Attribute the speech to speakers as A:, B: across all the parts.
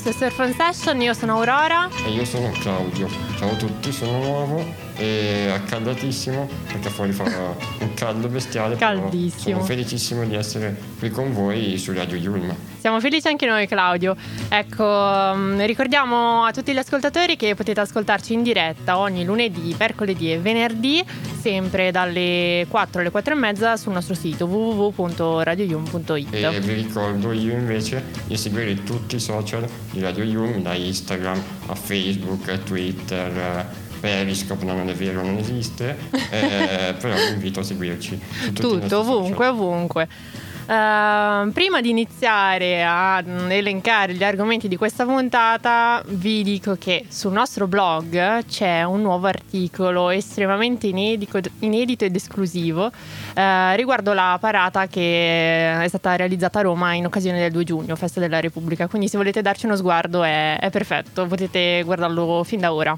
A: questo è Surf on Session, io sono Aurora.
B: E io sono Claudio. Ciao a tutti, sono nuovo e accaldatissimo perché fuori fa un caldo bestiale.
A: Caldissimo.
B: Sono felicissimo di essere qui con voi su Radio Yulma.
A: Siamo felici anche noi Claudio. Ecco, mm, ricordiamo a tutti gli ascoltatori che potete ascoltarci in diretta ogni lunedì, mercoledì e venerdì, sempre dalle 4 alle 4 e mezza sul nostro sito www.radioyum.it.
B: E vi ricordo io invece di seguire tutti i social di Radio Yulm, da Instagram a Facebook, a Twitter. eh, Periscope no, non è vero, non esiste, eh, però vi invito a seguirci.
A: Tutto,
B: social.
A: ovunque, Ehm, prima di iniziare a elencare gli argomenti di questa puntata, vi dico che sul nostro blog c'è un nuovo articolo estremamente inedico- inedito ed esclusivo eh, riguardo la parata che è stata realizzata a Roma in occasione del 2 giugno, festa della Repubblica. Quindi, se volete darci uno sguardo, è, è perfetto, potete guardarlo fin da ora.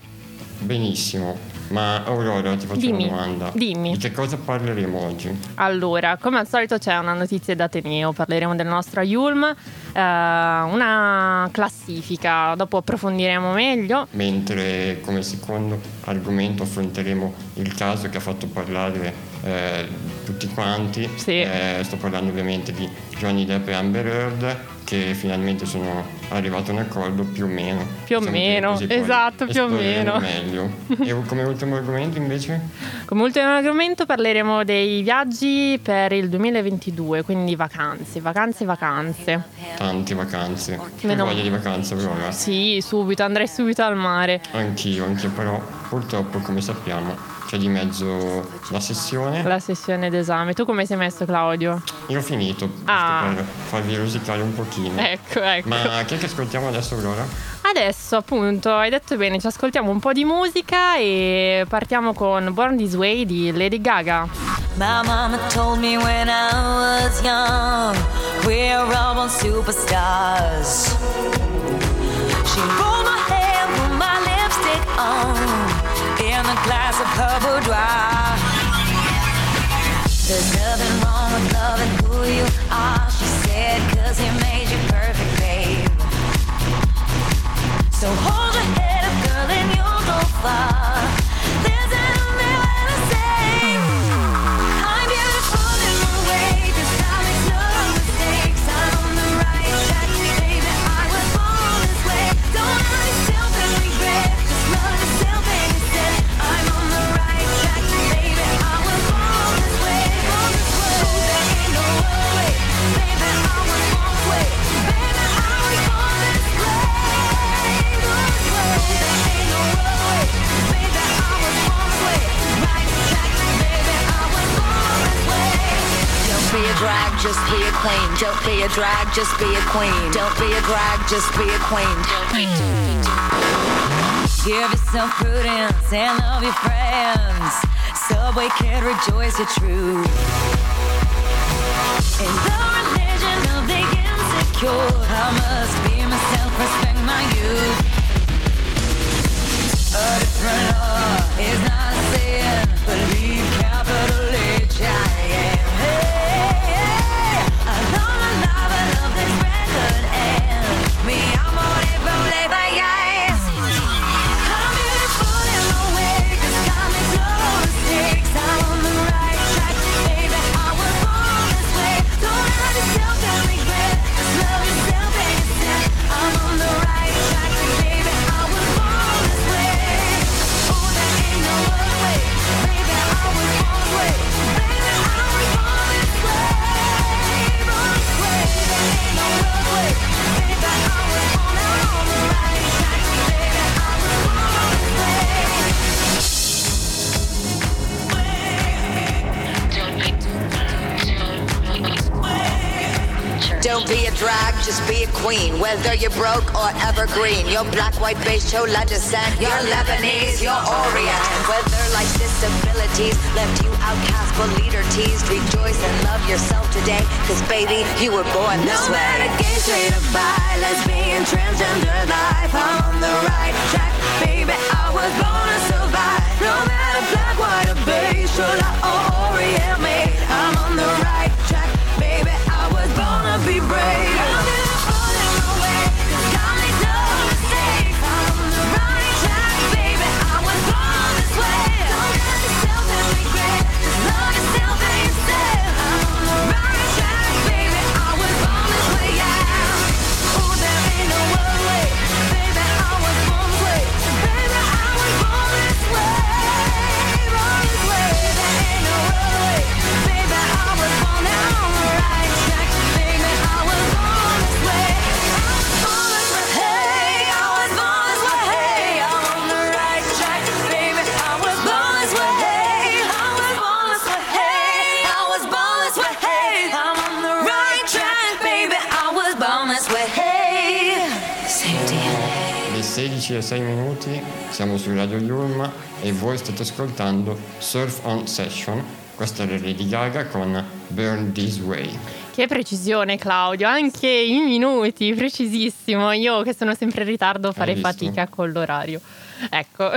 B: Benissimo, ma Aurora ti faccio
A: Dimmi,
B: una domanda.
A: dimmi.
B: Di che cosa parleremo oggi?
A: Allora, come al solito c'è una notizia d'Ateneo, parleremo della nostra Yulm, eh, una classifica, dopo approfondiremo meglio.
B: Mentre come secondo argomento affronteremo il caso che ha fatto parlare eh, tutti quanti.
A: Sì.
B: Eh, sto parlando ovviamente di Johnny Depp e Amber Heard che finalmente sono arrivati a un accordo più o meno.
A: Più o meno, esatto, più o meno.
B: meglio. e come ultimo argomento invece?
A: Come ultimo argomento parleremo dei viaggi per il 2022, quindi vacanze, vacanze, vacanze.
B: Tante vacanze.
A: Meno-
B: voglia di vacanze Aurora?
A: Sì, subito, andrei subito al mare.
B: Anch'io, anch'io però purtroppo come sappiamo c'è di mezzo la sessione.
A: La sessione d'esame. Tu come sei messo, Claudio?
B: Io ho finito,
A: Ah.
B: per farvi rosicare un pochino.
A: Ecco, ecco.
B: Ma chi è che ascoltiamo adesso Aurora?
A: Adesso, appunto, hai detto bene, ci ascoltiamo un po' di musica e partiamo con Born This Way di Lady Gaga.
C: My mama told me when I was young, we're all superstars. She glass of her boudoir. There's nothing wrong with loving who you are, she said, cause he made you perfect, babe. So hold your head up, girl, and you'll go far. Drag, just be a queen. Don't be a drag, just be a queen. Don't be a drag, just be a queen. Give yourself prudence and love your friends. Subway kid, rejoice your truth. In the religion of the insecure, I must be myself, respect my youth. A different law is not
D: drag, just be a queen. Whether you're broke or evergreen, you're black, white, beige, chola descent. You're Lebanese, you're Orient. Whether life's disabilities left you outcast but leader teased, rejoice and love yourself today. Cause baby, you were born this
C: No
D: way.
C: matter gay, straight or bi, lesbian, transgender life, I'm on the right track, baby. I was born to survive. No matter black, white or beige, chola or Orient made, I'm on the right
B: afraid siamo su Radio Yulm e voi state ascoltando Surf on Session. Questa è Lady Gaga con Burn This Way.
A: Che precisione Claudio, anche i minuti, precisissimo. Io che sono sempre in ritardo farei fatica con l'orario. Ecco,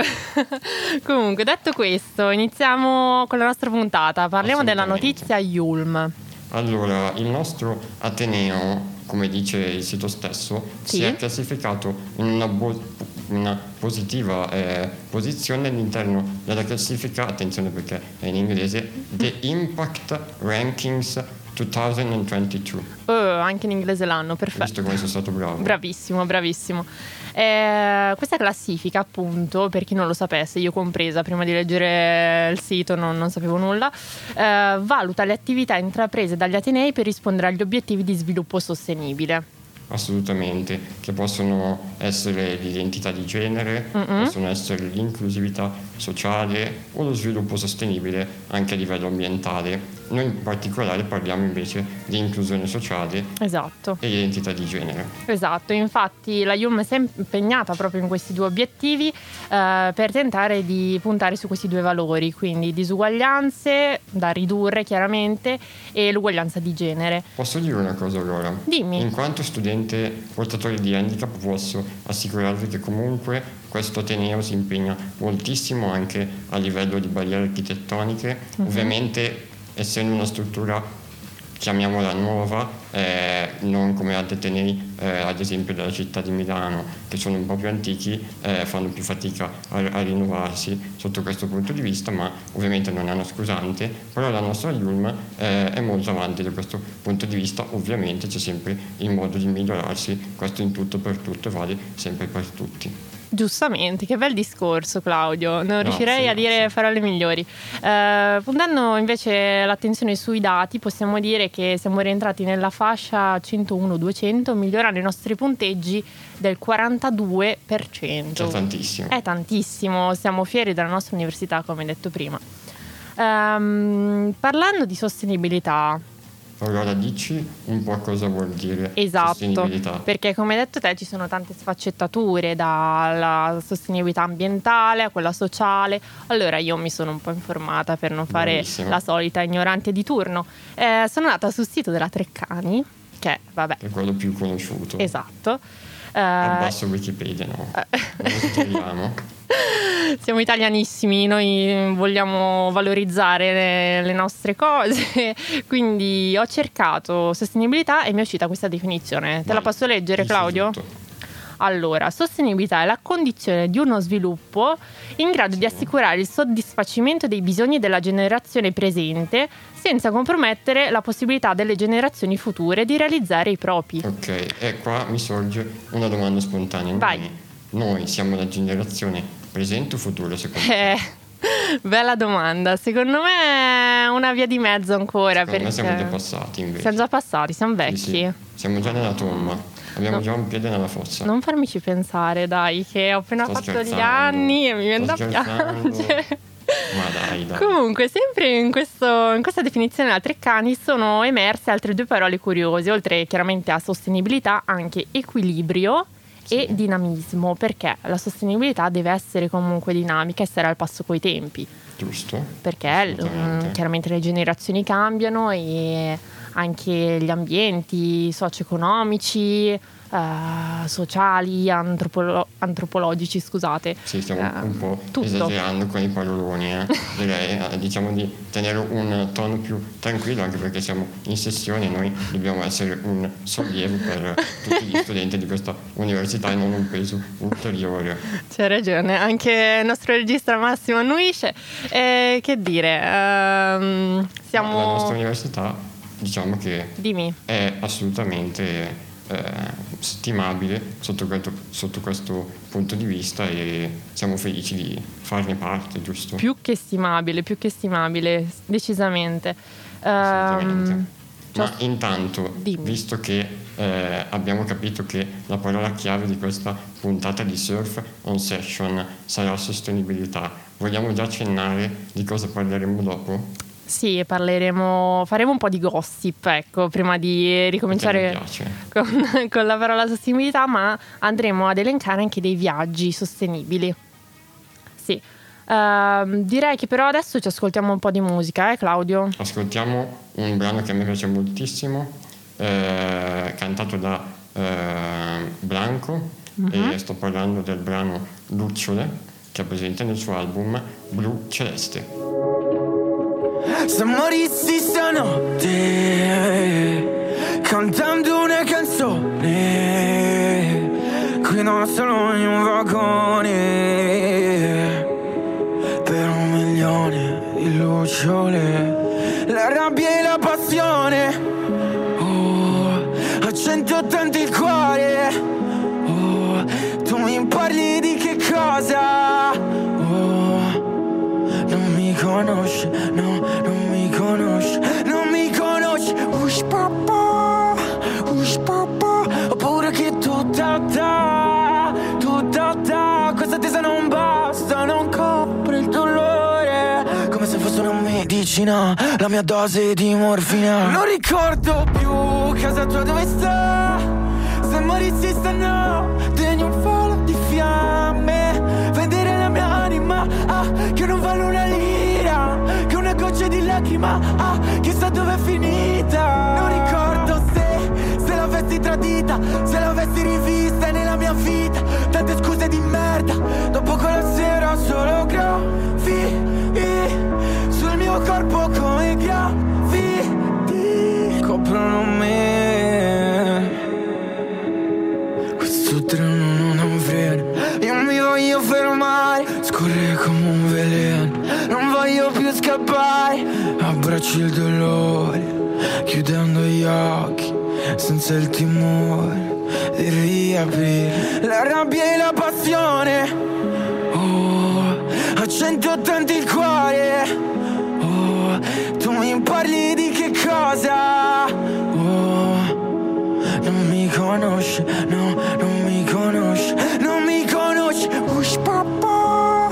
A: comunque detto questo, iniziamo con la nostra puntata. Parliamo della notizia Yulm.
B: Allora, il nostro Ateneo, come dice il sito stesso,
A: Sì.
B: si è classificato in una, bo- una positiva eh, posizione all'interno della classifica, attenzione perché è in inglese, The Impact Rankings 2022.
A: Oh, anche in inglese l'hanno, perfetto.
B: Visto come sono stato bravo.
A: Bravissimo, bravissimo. Eh, questa classifica, appunto, per chi non lo sapesse, io compresa, prima di leggere il sito non, non sapevo nulla, eh, valuta le attività intraprese dagli Atenei per rispondere agli obiettivi di sviluppo sostenibile.
B: Assolutamente, che possono essere l'identità di genere, possono essere l'inclusività sociale o lo sviluppo sostenibile anche a livello ambientale. Noi in particolare parliamo invece di inclusione sociale
A: Esatto.
B: e identità di genere.
A: Esatto, infatti la IUM si è impegnata proprio in questi due obiettivi eh, per tentare di puntare su questi due valori, quindi disuguaglianze da ridurre chiaramente e l'uguaglianza di genere.
B: Posso dire una cosa Aurora?
A: Dimmi.
B: In quanto studente portatore di handicap posso assicurarvi che comunque questo Ateneo si impegna moltissimo anche a livello di barriere architettoniche.
A: Mhm.
B: Ovviamente essendo una struttura chiamiamola nuova, eh, non come altri Atenei, eh, ad esempio della città di Milano, che sono un po' più antichi, eh, fanno più fatica a, a rinnovarsi sotto questo punto di vista, ma ovviamente non è una scusante, però la nostra Yulm eh, è molto avanti da questo punto di vista, ovviamente c'è sempre il modo di migliorarsi, questo in tutto per tutto e vale sempre per tutti.
A: Giustamente, che bel discorso Claudio, non riuscirei a dire
B: grazie.
A: parole migliori. Eh, puntando invece l'attenzione sui dati, possiamo dire che siamo rientrati nella fascia 101-200, migliorando i nostri punteggi del 42%.
B: C'è tantissimo.
A: È tantissimo, siamo fieri della nostra università, come detto prima. Ehm, parlando di sostenibilità,
B: Allora dici un po' cosa vuol dire
A: Esatto,
B: sostenibilità.
A: perché come hai detto te ci sono tante sfaccettature dalla sostenibilità ambientale a quella sociale. Allora io mi sono un po' informata per non fare
B: Bravissima.
A: la solita ignorante di turno. Eh, sono andata sul sito della Treccani, che vabbè,
B: è quello più conosciuto.
A: esatto. Eh,
B: Abbasso Wikipedia, no. Lo sugeriamo.
A: siamo italianissimi, noi vogliamo valorizzare le, le nostre cose, quindi ho cercato sostenibilità e mi è uscita questa definizione. Te la
B: Vai,
A: posso leggere Claudio?
B: tutto.
A: Allora, sostenibilità è la condizione di uno sviluppo in grado di assicurare il soddisfacimento dei bisogni della generazione presente senza compromettere la possibilità delle generazioni future di realizzare i propri.
B: Ok, e qua mi sorge una domanda spontanea.
A: Vai.
B: Noi, noi siamo la generazione presente o futura secondo te?
A: Eh, bella domanda. Secondo me è una via di mezzo ancora.
B: Secondo
A: perché
B: siamo già passati invece.
A: Siamo già passati, siamo vecchi.
B: Sì, sì. Siamo già nella tomba. Abbiamo
A: No.
B: già un piede nella fossa.
A: Non farmici pensare, dai, che ho appena
B: Sto
A: fatto gli anni e mi viene da piangere.
B: Ma dai, dai.
A: Comunque, sempre in, questo- in questa definizione da Treccani sono emerse altre due parole curiose, oltre chiaramente a sostenibilità, anche equilibrio e
B: Sì.
A: dinamismo, perché la sostenibilità deve essere comunque dinamica, essere al passo coi tempi,
B: Giusto?
A: perché mm, chiaramente le generazioni cambiano e anche gli ambienti socio-economici, eh, sociali, antropolo- antropologici, scusate.
B: Sì, stiamo
A: Eh,
B: un po'
A: tutto.
B: esagerando con i paroloni, eh. direi eh, diciamo di tenere un tono più tranquillo anche perché siamo in sessione e noi dobbiamo essere un sollievo per tutti gli studenti di questa università e non un peso ulteriore.
A: C'hai ragione, anche il nostro regista Massimo annuisce. Eh, che dire, ehm,
B: La
A: siamo...
B: nostra università diciamo che
A: Dimmi.
B: è assolutamente eh, stimabile sotto questo, sotto questo punto di vista e siamo felici di farne parte, giusto?
A: Più che stimabile, più che stimabile, decisamente.
B: Assolutamente.
A: Ehm,
B: Ma
A: cioè-
B: intanto,
A: Dimmi.
B: visto che eh, abbiamo capito che la parola chiave di questa puntata di Surf on Session sarà sostenibilità, vogliamo già accennare di cosa parleremo dopo?
A: Sì, parleremo, faremo un po' di gossip, ecco, prima di ricominciare con, con la parola sostenibilità, ma andremo ad elencare anche dei viaggi sostenibili. Sì. Ehm, direi che però adesso ci ascoltiamo un po' di musica, eh Claudio?
B: Ascoltiamo un brano che a me piace moltissimo, eh, cantato da eh, Blanco
A: Mhm.
B: e sto parlando del brano Lucciole che è presente nel suo album Blu Celeste.
E: Se morissi stanotte cantando una canzone qui non sono in un vagone per un milione di lucciole. La rabbia e la medicina, la mia dose di morfina. Non ricordo più casa tua dove sta, se morissi stanotte in un falo di fiamme, vedere la mia anima, ah, che non vale una lira, che una goccia di lacrima, ah, chissà dove è finita. Non ricordo se, se l'avessi tradita, se l'avessi rivista nella mia vita, tante scuse di merda, dopo quella sera solo sul mio corpo come graffiti coprono me. Questo treno non ha un freno. Io mi voglio fermare Scorre come un veleno. Non voglio più scappare Abbraccio il dolore Chiudendo gli occhi Senza il timore Di riaprire. La rabbia e la passione Oh A 180 il cuore Tu mi parli di che cosa Oh non mi conosci, no, non mi conosci, non mi conosci. Ush papà,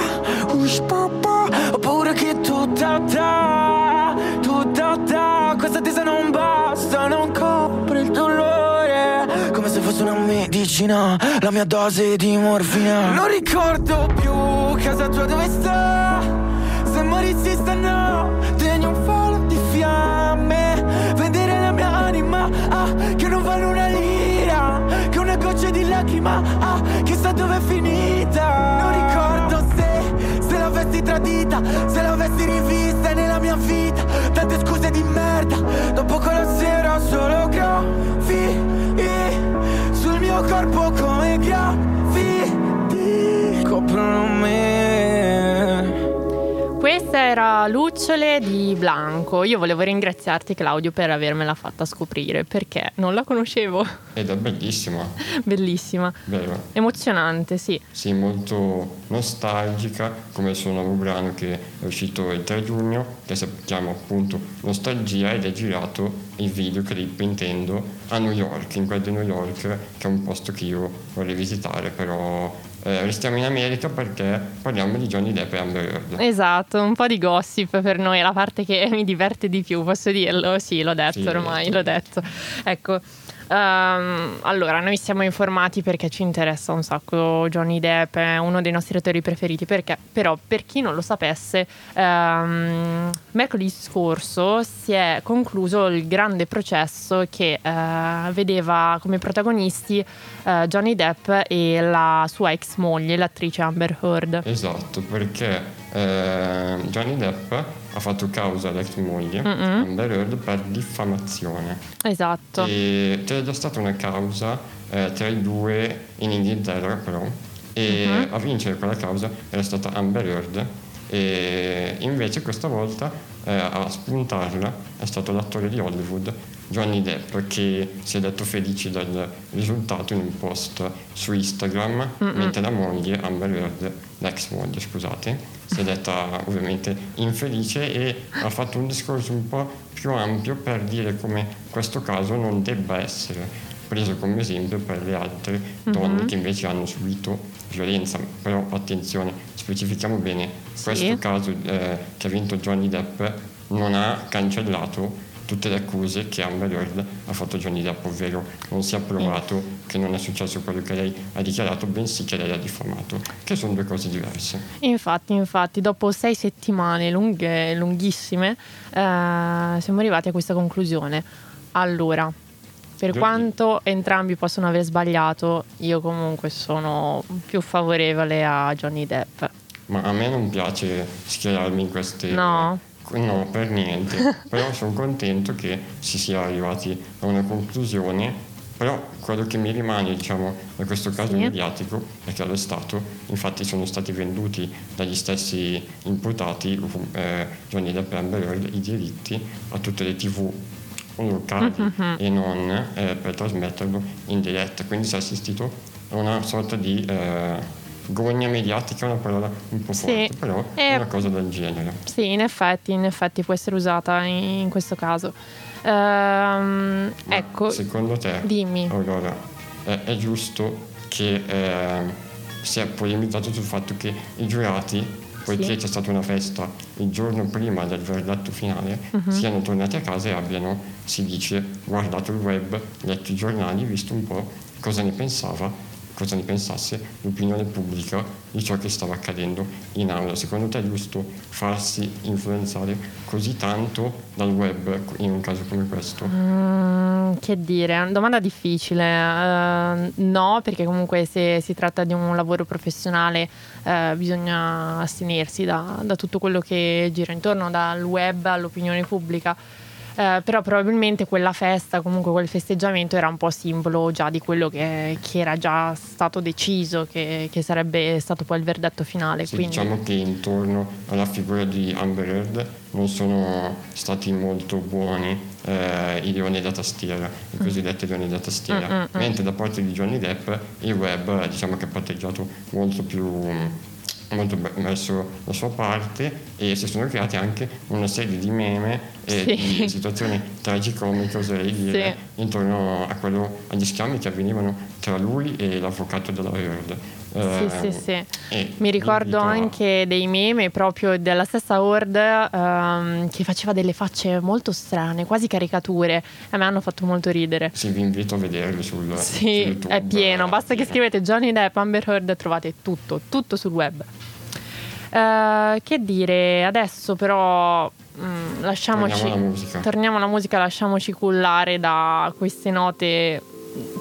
E: ush papà, ho paura che tutta da, tutta da, questa tesa non basta, non copre il dolore. Come se fosse una medicina, la mia dose di morfina. Non ricordo più casa tua dove sta, se morissi stanotte goccia di lacrima, ah, chissà dove è finita. Non ricordo se, se l'avessi tradita, se l'avessi rivista nella mia vita, tante scuse di merda, dopo quella sera solo graffiti sul mio corpo come graffiti coprono me.
A: Questa era Lucciole di Blanco. Io volevo ringraziarti Claudio per avermela fatta scoprire perché non la conoscevo.
B: Ed è bellissima,
A: Bellissima,
B: vero?
A: emozionante, sì.
B: Sì, molto nostalgica, come il suo nuovo brano che è uscito il 3 giugno, che si chiama appunto Nostalgia ed è girato il videoclip intendo a New York, in quel di New York, che è un posto che io vorrei visitare, però eh, restiamo in America perché parliamo di Johnny Depp e Amber Heard.
A: Esatto, un po' di gossip per noi, è la parte che mi diverte di più, posso dirlo? Sì, l'ho detto
B: Sì,
A: ormai,
B: l'ho
A: l'ho detto. Ecco. Ehm, allora, noi siamo informati perché ci interessa un sacco Johnny Depp, è uno dei nostri attori preferiti, perché, però per chi non lo sapesse, ehm, mercoledì scorso si è concluso il grande processo che eh, vedeva come protagonisti eh, Johnny Depp e la sua ex moglie, l'attrice Amber Heard.
B: Esatto, perché eh, Johnny Depp ha fatto causa all'ex moglie Amber Heard per diffamazione.
A: Esatto.
B: E c'era già stata una causa eh, tra i due in Inghilterra però. E a vincere quella causa era stata Amber Heard. E invece questa volta eh, a spuntarla è stato l'attore di Hollywood Johnny Depp che si è detto felice del risultato in un post su Instagram mentre la moglie Amber Heard l'ex moglie scusate si è detta ovviamente infelice e ha fatto un discorso un po' più ampio per dire come questo caso non debba essere preso come esempio per le altre donne che invece hanno subito violenza. Però attenzione, specifichiamo bene, questo caso eh, che ha vinto Johnny Depp non ha cancellato tutte le accuse che Amber Heard ha fatto Johnny Depp, ovvero non si è provato che non è successo quello che lei ha dichiarato, bensì che lei ha diffamato, che sono due cose diverse.
A: Infatti, infatti, dopo sei settimane lunghe, lunghissime, eh, siamo arrivati a questa conclusione. Allora, per quanto entrambi possono aver sbagliato, io comunque sono più favorevole a Johnny Depp.
B: Ma a me non piace schierarmi in queste...
A: No?
B: No, per niente. Però sono contento che si sia arrivati a una conclusione. Però quello che mi rimane, diciamo, da questo caso
A: Sì.
B: mediatico è che allo Stato, infatti, sono stati venduti dagli stessi imputati, eh, Johnny Depp e Amber Heard, i diritti a tutte le tv locali
A: Mhm.
B: e non eh, per trasmetterlo in diretta. Quindi si è assistito a una sorta di eh, gogna mediatica, è una parola un po'
A: Sì.
B: forte, però
A: E-
B: è una cosa del genere.
A: Sì, in effetti, in effetti può essere usata in, questo caso. Ehm, ecco,
B: Secondo te,
A: dimmi.
B: Aurora, è, è giusto che eh, si è polemizzato sul fatto che i giurati, poiché
A: Sì.
B: c'è stata una festa il giorno prima del verdetto finale,
A: Mhm.
B: siano tornati a casa e abbiano, si dice, guardato il web, letto i giornali, visto un po' cosa ne pensava cosa ne pensasse l'opinione pubblica di ciò che stava accadendo in aula. Secondo te è giusto farsi influenzare così tanto dal web in un caso come questo?
A: Mm, che dire, domanda difficile. Eh, no, perché comunque se si tratta di un lavoro professionale eh, bisogna astenersi da, da tutto quello che gira intorno, dal web all'opinione pubblica. Eh, però probabilmente quella festa, comunque quel festeggiamento era un po' simbolo già di quello che, che era già stato deciso, che, che sarebbe stato poi il verdetto finale.
B: Sì,
A: quindi...
B: diciamo che intorno alla figura di Amber Heard non sono stati molto buoni eh, i leoni da tastiera, i cosiddetti leoni da tastiera, mentre da parte di Johnny Depp il web diciamo che ha patteggiato molto più molto verso la sua parte e si sono creati anche una serie di meme e
A: Sì.
B: di situazioni tragicomiche oserei dire intorno a quello, agli scambi che avvenivano tra lui e l'avvocato della Heard
A: Sì,
B: Eh,
A: sì, sì.
B: e
A: Mi ricordo anche dei meme proprio della stessa Horde ehm, che faceva delle facce molto strane, quasi caricature. A me hanno fatto molto ridere.
B: Sì, vi invito a vederli sul, su
A: Sì,
B: YouTube.
A: è pieno. Basta che scrivete Johnny Depp, Amber Heard e trovate tutto, tutto sul web. Eh, che dire, adesso però mm, lasciamoci...
B: Torniamo alla.
A: Torniamo alla musica, lasciamoci cullare da queste note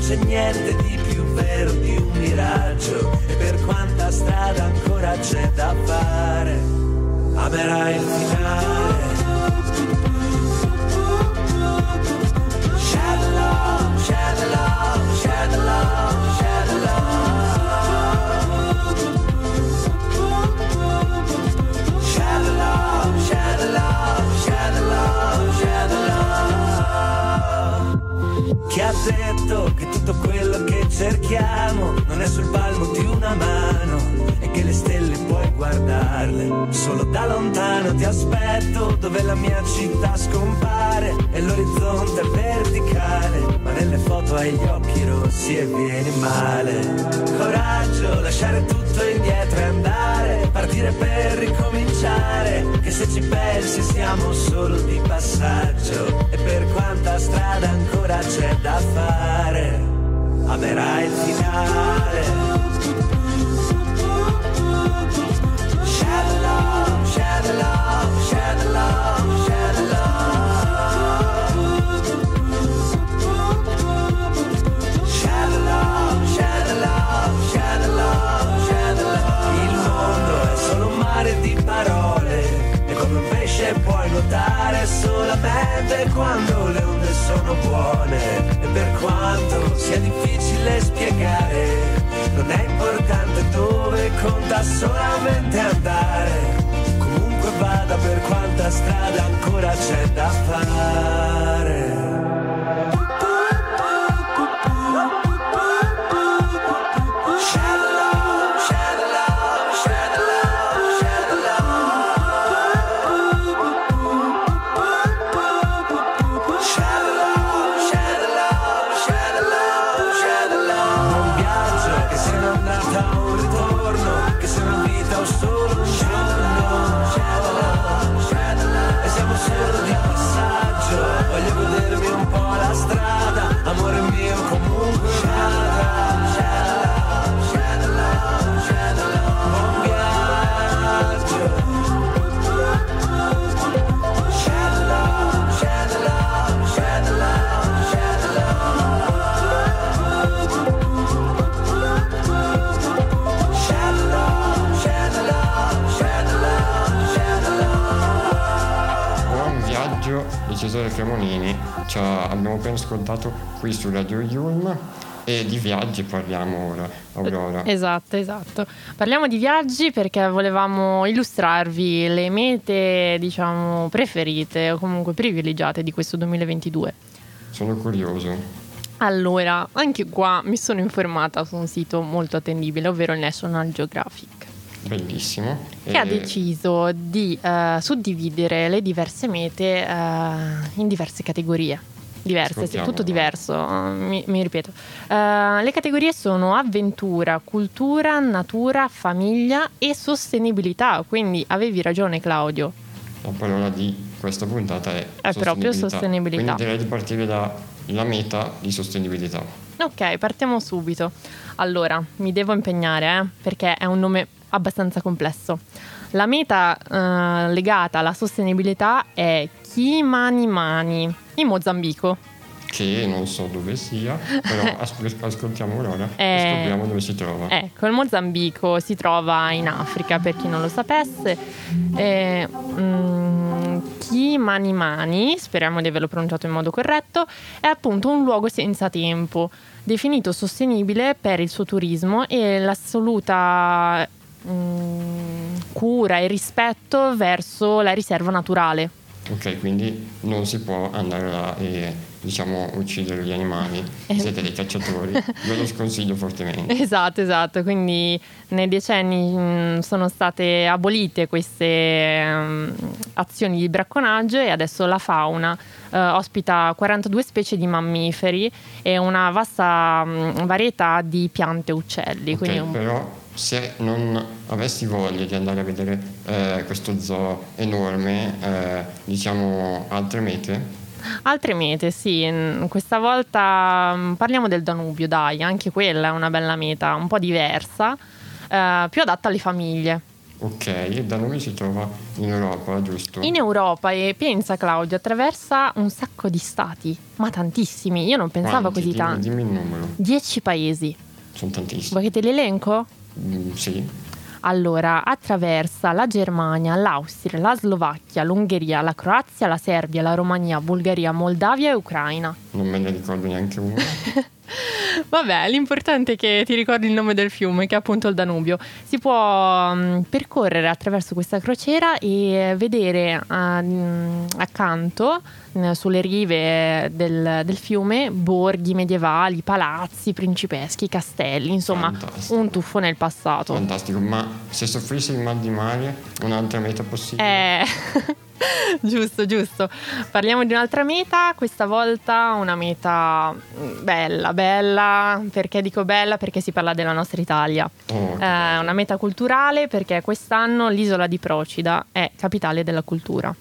F: c'è niente di più vero di un miraggio, e per quanta strada ancora c'è da fare, amerai il finale. Shallow, shallow, shallow, shallow. Cerchiamo non è sul palmo di una mano e che le stelle puoi guardarle. Solo da lontano ti aspetto dove la mia città scompare e l'orizzonte è verticale ma nelle foto hai gli occhi rossi e vieni male. Coraggio lasciare tutto indietro e andare partire per ricominciare che se ci pensi siamo solo di passaggio c'è da fare amerai il finale Share love, share love, share love, share love. Share love, share love, share love, share love. Il mondo è solo un mare di parole e come un pesce puoi nuotare solamente quando sono buone e per quanto sia difficile spiegare non è importante dove conta solamente andare. Comunque vada per quanta strada ancora c'è da fare
B: Cesare Cremonini, abbiamo appena ascoltato qui su Radio Yulm e di viaggi parliamo ora, Aurora.
A: Esatto, esatto. Parliamo di viaggi perché volevamo illustrarvi le mete, diciamo, preferite o comunque privilegiate di questo 2022.
B: Sono curioso.
A: Allora, anche qua mi sono informata su un sito molto attendibile, ovvero il National Geographic,
B: Bellissimo.
A: che ha
B: E-
A: deciso di eh, suddividere le diverse mete eh, in diverse categorie. Diverse, sì, tutto diverso, eh, mi, mi ripeto. Eh, le categorie sono avventura, cultura, natura, famiglia e sostenibilità. Quindi avevi ragione, Claudio.
B: La parola di questa puntata è,
A: È proprio sostenibilità.
B: Quindi direi di partire dalla meta di sostenibilità.
A: Ok, partiamo subito. Allora, mi devo impegnare eh, perché è un nome abbastanza complesso. La meta eh, legata alla sostenibilità è Chimanimani in Mozambico.
B: Che non so dove sia, però as- ascoltiamo Aurora
A: Eh,
B: e scopriamo dove si trova.
A: Ecco, il Mozambico si trova in Africa, per chi non lo sapesse. Eh, mm, Chimanimani, speriamo di averlo pronunciato in modo corretto, è appunto un luogo senza tempo, definito sostenibile per il suo turismo e l'assoluta mm, cura e rispetto verso la riserva naturale.
B: Ok, quindi non si può andare là e diciamo uccidere gli animali.
A: Eh.
B: Siete dei cacciatori, ve lo sconsiglio fortemente.
A: Esatto, esatto. Quindi nei decenni mh, sono state abolite queste mh, azioni di bracconaggio e adesso la fauna eh, ospita 42 specie di mammiferi e una vasta mh, varietà di piante e uccelli.
B: Ok,
A: quindi un-
B: però se non avessi voglia di andare a vedere eh, questo zoo enorme, eh, diciamo altre mete,
A: Altre mete, sì. mh, Questa volta mh, parliamo del Danubio, dai, anche quella è una bella meta, un po' diversa, eh, più adatta alle famiglie.
B: ok, il Danubio si trova in Europa, giusto?
A: In Europa e pensa Claudio, attraversa un sacco di stati, ma tantissimi, io non pensavo
B: Quanti?
A: così
B: Dimmi-
A: tanti.
B: Dimmi il numero,
A: 10 paesi.
B: sono tantissimi.
A: Vuoi che te li elenco?
B: Mm, sì,
A: Allora, attraversa la Germania, l'Austria, la Slovacchia, l'Ungheria, la Croazia, la Serbia, la Romania, Bulgaria, Moldavia e Ucraina.
B: non me ne ricordo neanche uno.
A: Vabbè, l'importante è che ti ricordi il nome del fiume, che è appunto il Danubio. Si può mm, percorrere attraverso questa crociera e vedere mm, accanto, mm, sulle rive del, del fiume, borghi medievali, palazzi principeschi, castelli, insomma,
B: Fantastico.
A: un tuffo nel passato.
B: Fantastico, ma se soffrissi il mal di mare, un'altra meta possibile?
A: Eh, giusto, giusto. Parliamo di un'altra meta, questa volta una meta mm, bella, bella. Perché dico bella? Perché si parla della nostra Italia.
B: Oh,
A: Eh, una meta culturale perché quest'anno l'isola di Procida è capitale della cultura.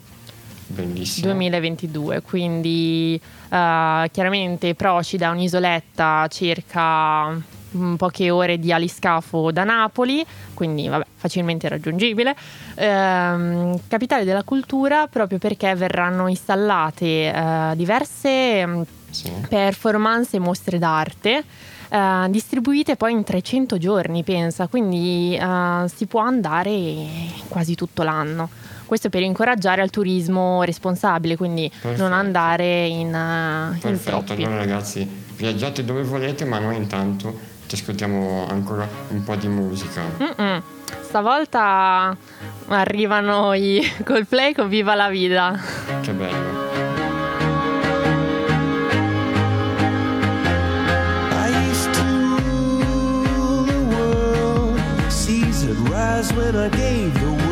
B: bellissimo.
A: 2022, quindi eh, chiaramente Procida è un'isoletta circa mm, poche ore di aliscafo da Napoli, quindi vabbè, facilmente raggiungibile. Ehm, capitale della cultura proprio perché verranno installate eh, diverse mm,
B: Sì.
A: performance e mostre d'arte. eh, distribuite poi in 300 giorni, pensa, quindi eh, si può andare quasi tutto l'anno. Questo per incoraggiare al turismo responsabile, quindi
B: Perfetto.
A: non andare in, in
B: Perfetto,
A: troppi.
B: allora ragazzi, viaggiate dove volete, ma noi intanto ti ascoltiamo ancora un po' di musica.
A: Mm-mm. Stavolta arrivano i Coldplay con Viva la Vida.
B: Che bello.
G: I used to rule the world. Seas would rise when I gave the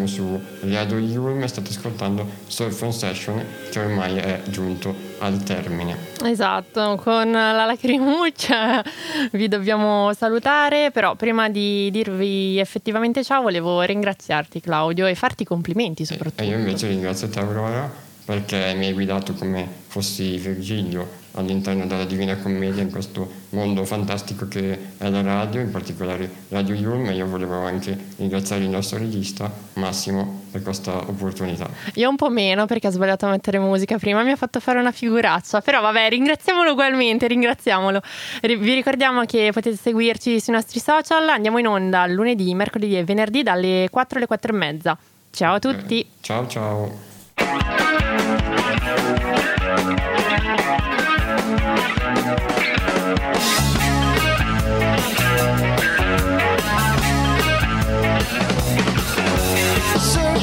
B: siamo su Radio Yulm e state ascoltando Surf on Session che ormai è giunto al termine.
A: Esatto, con la lacrimuccia vi dobbiamo salutare, però prima di dirvi effettivamente ciao volevo ringraziarti Claudio e farti complimenti soprattutto.
B: E io invece ringrazio te Aurora perché mi hai guidato come fossi Virgilio all'interno della Divina Commedia in questo mondo fantastico che è la radio, in particolare Radio Yulm e io volevo anche ringraziare il nostro regista Massimo per questa opportunità.
A: Io un po' meno perché ho sbagliato a mettere musica prima, mi ha fatto fare una figuraccia, però vabbè ringraziamolo ugualmente, ringraziamolo. Ri- Vi ricordiamo che potete seguirci sui nostri social, andiamo in onda lunedì, mercoledì e venerdì dalle 4 alle 4 e mezza. Ciao a tutti!
B: Eh, ciao ciao!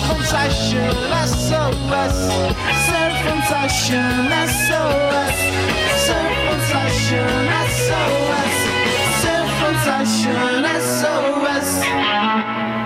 E: Confession, SOS. Self-confession, SOS. Self-confession, SOS. Self-confession, SOS.